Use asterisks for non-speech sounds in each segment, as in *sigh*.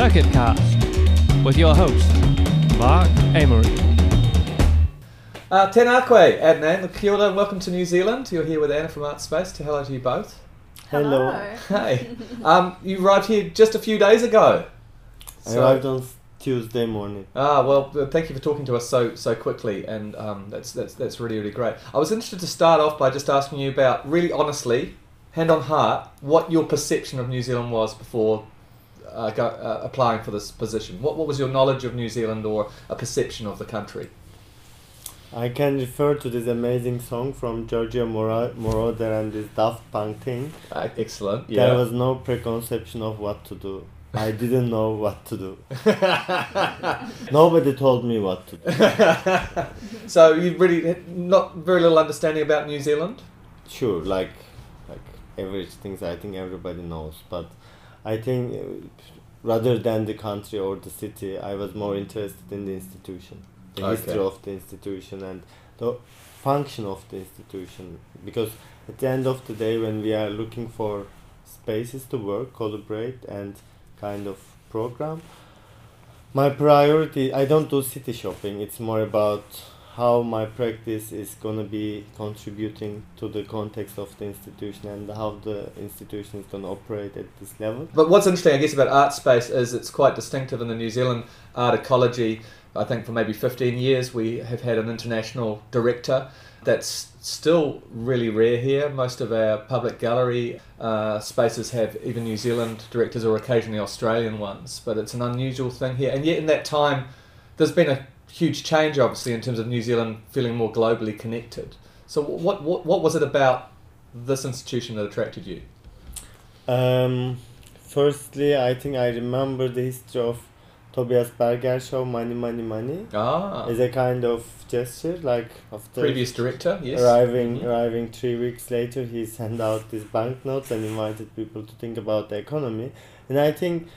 Circuit Cast with your host, Mark Amery. Uh, Tenakwe, Adnan, kia ora, welcome to New Zealand. You're here with Anna from Art Space. To hello to you both. Hello. Hey, um, you arrived here just a few days ago. I arrived on Tuesday morning. Ah, well, uh, thank you for talking to us so so quickly, and um, that's that's that's really really great. I was interested to start off by just asking you about, really honestly, hand on heart, what your perception of New Zealand was before uh, go, uh, applying for this position. What what was your knowledge of New Zealand or a perception of the country? I can refer to this amazing song from Giorgio Moroder and this Daft Punk thing. Uh, excellent. Yeah. There was no preconception of what to do. I *laughs* didn't know what to do. *laughs* Nobody told me what to do. *laughs* so you really not very little understanding about New Zealand. Sure, like like average things I think everybody knows, but I think uh, rather than the country or the city, I was more interested in the institution, the Okay. history of the institution, and the function of the institution. Because at the end of the day, when we are looking for spaces to work, collaborate, and kind of program, my priority I don't do city shopping. It's more about how my practice is gonna be contributing to the context of the institution and how the institution is gonna operate at this level. But what's interesting, I guess, about art space is it's quite distinctive in the New Zealand art ecology. I think for maybe 15 years we have had an international director. That's still really rare here. Most of our public gallery uh, spaces have even New Zealand directors or occasionally Australian ones, but it's an unusual thing here. And yet, in that time, there's been a huge change, obviously, in terms of New Zealand feeling more globally connected. So, what, what, what was it about this institution that attracted you? Um, firstly, I think I remember the history of Tobias Berger show Money Money Money Ah, as a kind of gesture, like after previous director, yes. arriving Mhm. arriving three weeks later he sent out these banknotes and invited people to think about the economy and i think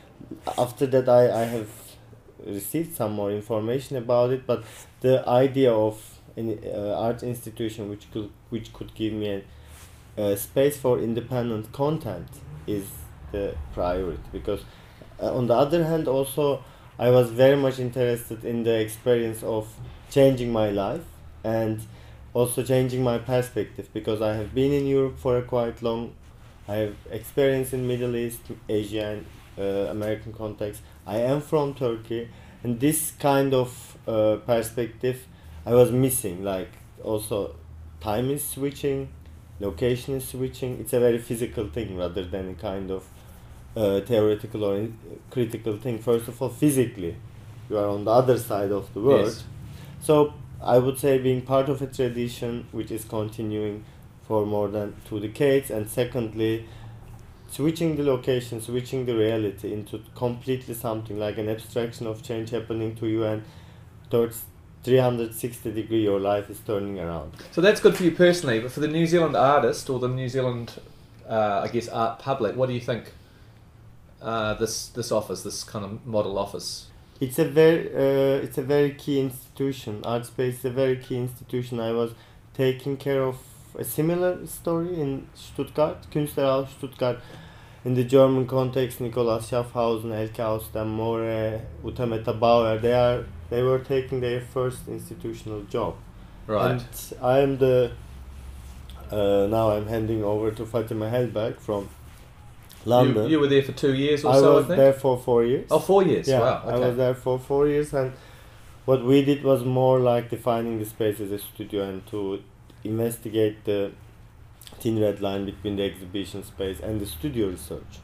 after that i, I have received some more information about it but the idea of an uh, art institution which could which could give me a, a space for independent content is the priority because uh, on the other hand also i was very much interested in the experience of changing my life and also changing my perspective because I have been in Europe for a quite long. I have experience in Middle East, Asia, and uh, American context. I am from Turkey, and this kind of uh, perspective I was missing. Like also, time is switching, location is switching. It's a very physical thing rather than a kind of uh, theoretical or in- critical thing. First of all, physically, you are on the other side of the world. Yes. So I would say being part of a tradition which is continuing for more than two decades, and secondly, switching the location, switching the reality into completely something like an abstraction of change happening to you, and towards 360 degree your life is turning around. So that's good for you personally, but for the New Zealand artist or the New Zealand, uh, I guess, art public, what do you think uh, this this offers, this kind of model offers? It's a very uh, it's a very key institution. Art Space is a very key institution. I was taking care of a similar story in Stuttgart, Künstlerhaus Stuttgart. In the German context, Nicolaus Schafhausen, Elke aus dem Moore, Utameta Bauer, they are they were taking their first institutional job. Right. And I am the uh, now I'm handing over to Fatima Hellberg from London. You, you were there for two years or I so, was I think. there for four years. Oh, four years. Yeah, wow. I was there for four years, and what we did was more like defining the space as a studio and to investigate the thin red line between the exhibition space and the studio research.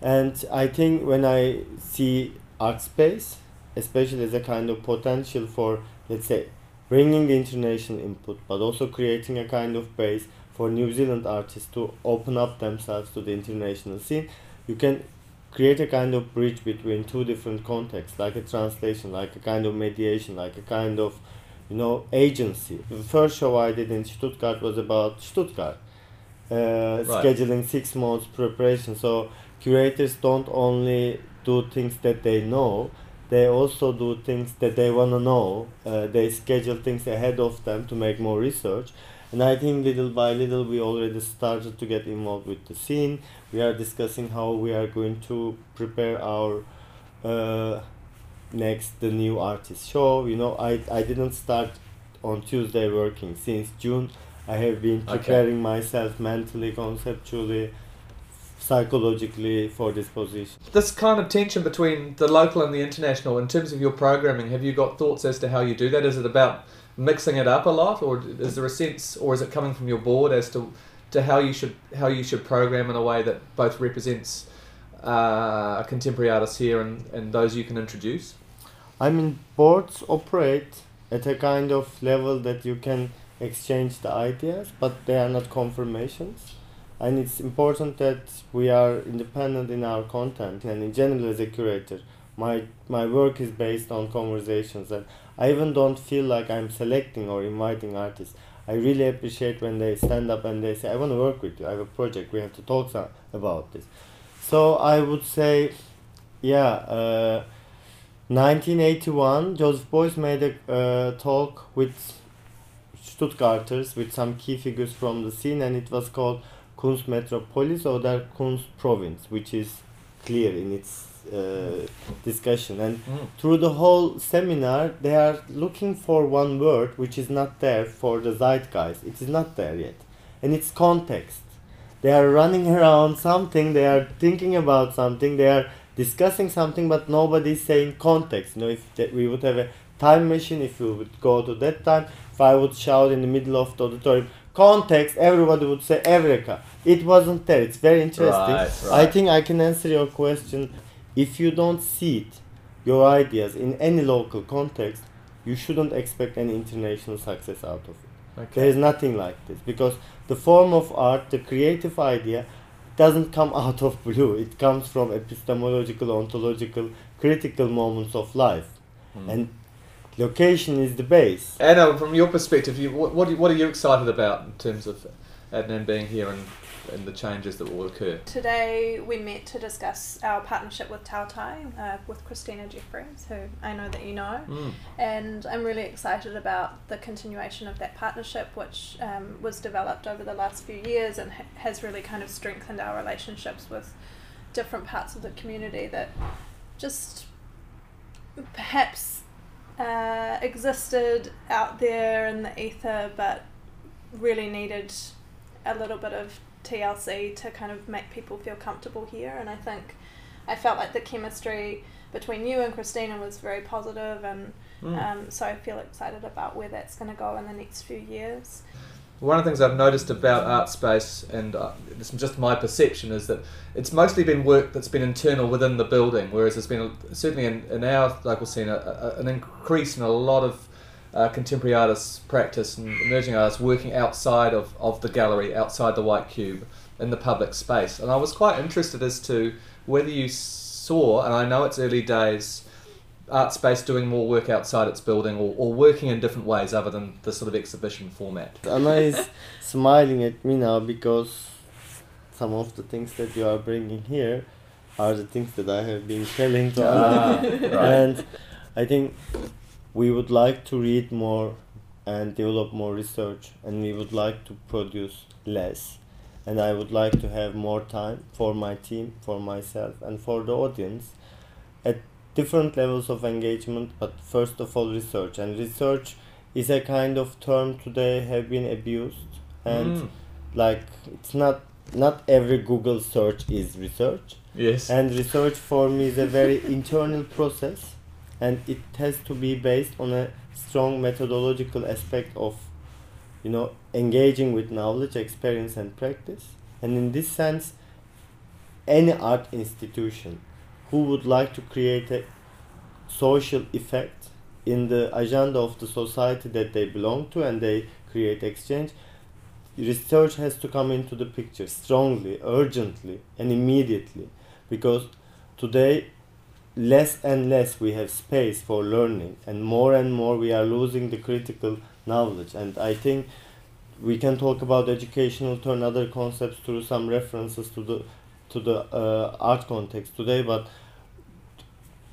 And I think when I see art space, especially as a kind of potential for, let's say, bringing the international input, but also creating a kind of base for New Zealand artists to open up themselves to the international scene, you can create a kind of bridge between two different contexts, like a translation, like a kind of mediation, like a kind of, you know, agency. The first show I did in Stuttgart was about Stuttgart, uh, scheduling six months preparation. So curators don't only do things that they know, they also do things that they want to know. Uh, they schedule things ahead of them to make more research. And I think little by little we already started to get involved with the scene. We are discussing how we are going to prepare our uh, next the new artist show you know i i didn't start on tuesday working since june i have been Okay. preparing myself mentally conceptually psychologically for this position This kind of tension between the local and the international, in terms of your programming, have you got thoughts as to how you do that? Is it about mixing it up a lot, or is there a sense, or is it coming from your board as to to how you should how you should program in a way that both represents uh, contemporary artists here and, and those you can introduce? I mean, boards operate at a kind of level that you can exchange the ideas, but they are not confirmations. And it's important that we are independent in our content. And in general, as a curator, my my work is based on conversations, and I even don't feel like I'm selecting or inviting artists. I really appreciate when they stand up and they say, "I want to work with you. I have a project. We have to talk about this." So I would say, yeah. Uh, 1981, Joseph Beuys made a uh, talk with Stuttgarters, with some key figures from the scene, and it was called Kunst Metropolis or der Kunst Province, which is clear in its uh, discussion. And through the whole seminar, they are looking for one word which is not there for the zeitgeist. It is not there yet, and it's context. They are running around something, they are thinking about something, they are discussing something, but nobody is saying context. You know, if that we would have a time machine, if we would go to that time, if I would shout in the middle of the auditorium, context, everybody would say Eureka. It wasn't there. It's very interesting. Right, I think I can answer your question. If you don't see it, your ideas in any local context, you shouldn't expect any international success out of it. Okay. There is nothing like this because the form of art, the creative idea, doesn't come *laughs* out of blue. It comes from epistemological, ontological, critical moments of life, Hmm. and location is the base. Anna, from your perspective, you, what, what, what are you excited about in terms of Adnan being here and, and the changes that will occur? Today we met to discuss our partnership with Tautai, uh, with Christina Jeffries, who I know that you know, Mm. and I'm really excited about the continuation of that partnership, which um, was developed over the last few years and ha- has really kind of strengthened our relationships with different parts of the community that just perhaps uh, existed out there in the ether, but really needed a little bit of TLC to kind of make people feel comfortable here. And I think I felt like the chemistry between you and Christina was very positive, and Mm. um, so I feel excited about where that's going to go in the next few years. One of the things I've noticed about art space, and uh, this is just my perception, is that it's mostly been work that's been internal within the building, whereas there's been a, certainly in, in our local scene a, a, an increase in a lot of uh, contemporary artists' practice and emerging artists working outside of, of the gallery, outside the white cube, in the public space. And I was quite interested as to whether you saw, and I know it's early days, art space doing more work outside its building or, or working in different ways other than the sort of exhibition format. Anna is *laughs* smiling at me now because some of the things that you are bringing here are the things that I have been telling to Ah, right. And I think we would like to read more and develop more research, and we would like to produce less. And I would like to have more time for my team, for myself, and for the audience at different levels of engagement, but first of all, research. And research is a kind of term today have been abused, and Mm. like it's not not every Google search is research Yes. and research for me is a very *laughs* internal process and it has to be based on a strong methodological aspect of you know engaging with knowledge experience and practice. And in this sense any art institution who would like to create a social effect in the agenda of the society that they belong to and they create exchange research has to come into the picture strongly urgently and immediately. Because today less and less we have space for learning and more and more we are losing the critical knowledge. And i think we can talk about educational turn other concepts through some references to the to the uh, art context today but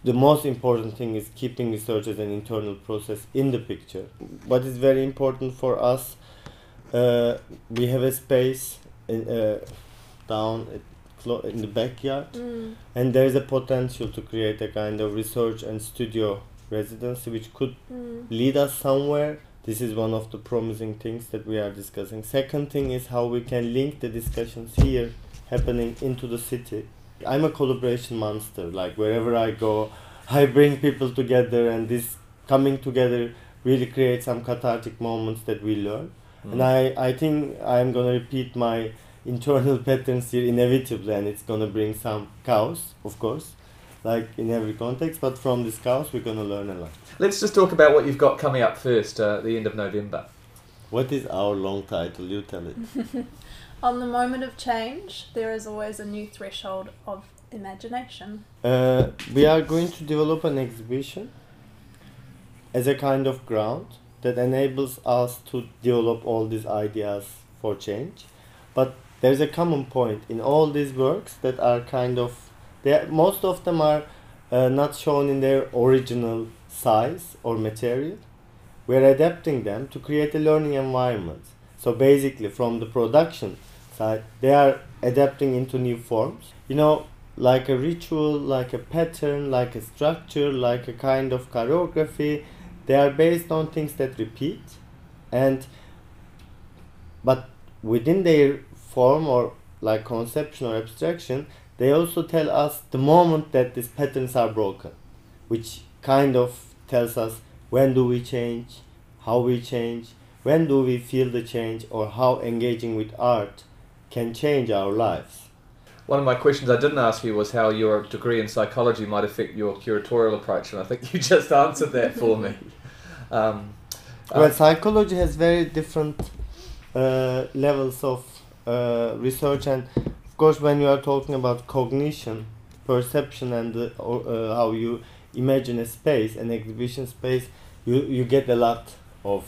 the most important thing is keeping research as an internal process in the picture. What is very important for us uh, we have a space in, uh, down at clo- in the backyard, Mm. and there is a potential to create a kind of research and studio residency which could Mm. lead us somewhere. This is one of the promising things that we are discussing. Second thing is how we can link the discussions here happening into the city. I'm a collaboration monster. Like wherever I go, *laughs* I bring people together, and this coming together really creates some cathartic moments that we learn. And I, I think I'm gonna repeat my internal patterns here inevitably, and it's gonna bring some chaos, of course, like in every context. But from this chaos, we're gonna learn a lot. Let's just talk about what you've got coming up first uh, at the end of November. What is our long title? You tell it. *laughs* On the moment of change, there is always a new threshold of imagination. Uh, we are going to develop an exhibition as a kind of ground that enables us to develop all these ideas for change. But there's a common point in all these works that are kind of, they most of them are uh, not shown in their original size or material. We're adapting them to create a learning environment. So basically, from the production side, they are adapting into new forms. You know, like a ritual, like a pattern, like a structure, like a kind of choreography. They are based on things that repeat, and but within their form or like conception or abstraction, they also tell us the moment that these patterns are broken, which kind of tells us when do we change, how we change, when do we feel the change, or how engaging with art can change our lives. One of my questions I didn't ask you was how your degree in psychology might affect your curatorial approach, and I think *laughs* you just answered that for me. *laughs* Um, uh, Well, psychology has very different uh, levels of uh, research, and of course, when you are talking about cognition, perception, and the, or, uh, how you imagine a space, an exhibition space, you, you get a lot of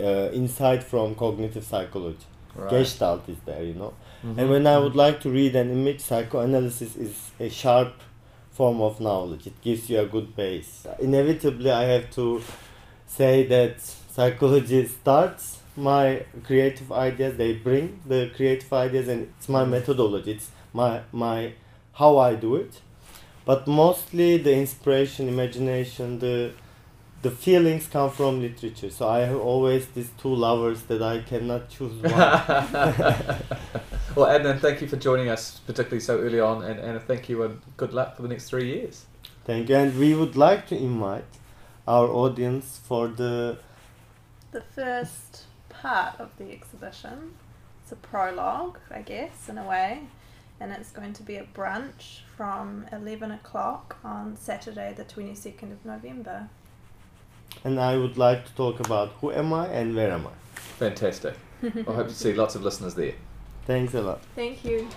uh, insight from cognitive psychology. right. Gestalt is there, you know. Mhm. And when I would like to read an image, psychoanalysis is a sharp form of knowledge. It gives you a good base. Inevitably, I have to say that psychology starts my creative ideas. They bring the creative ideas, and it's my methodology. It's my my how I do it. But mostly the inspiration, imagination, the the feelings come from literature. So I have always these two lovers that I cannot choose one. *laughs* well, Adnan, thank you for joining us, particularly so early on, and, and thank you and good luck for the next three years. Thank you. And we would like to invite our audience for the The first part of the exhibition, it's a prologue, I guess, in a way, and it's going to be a brunch from 11 o'clock on Saturday, the 22nd of November. and I would like to talk about who am I and where am I. Fantastic. *laughs* I hope to see lots of listeners there. Thanks a lot. Thank you.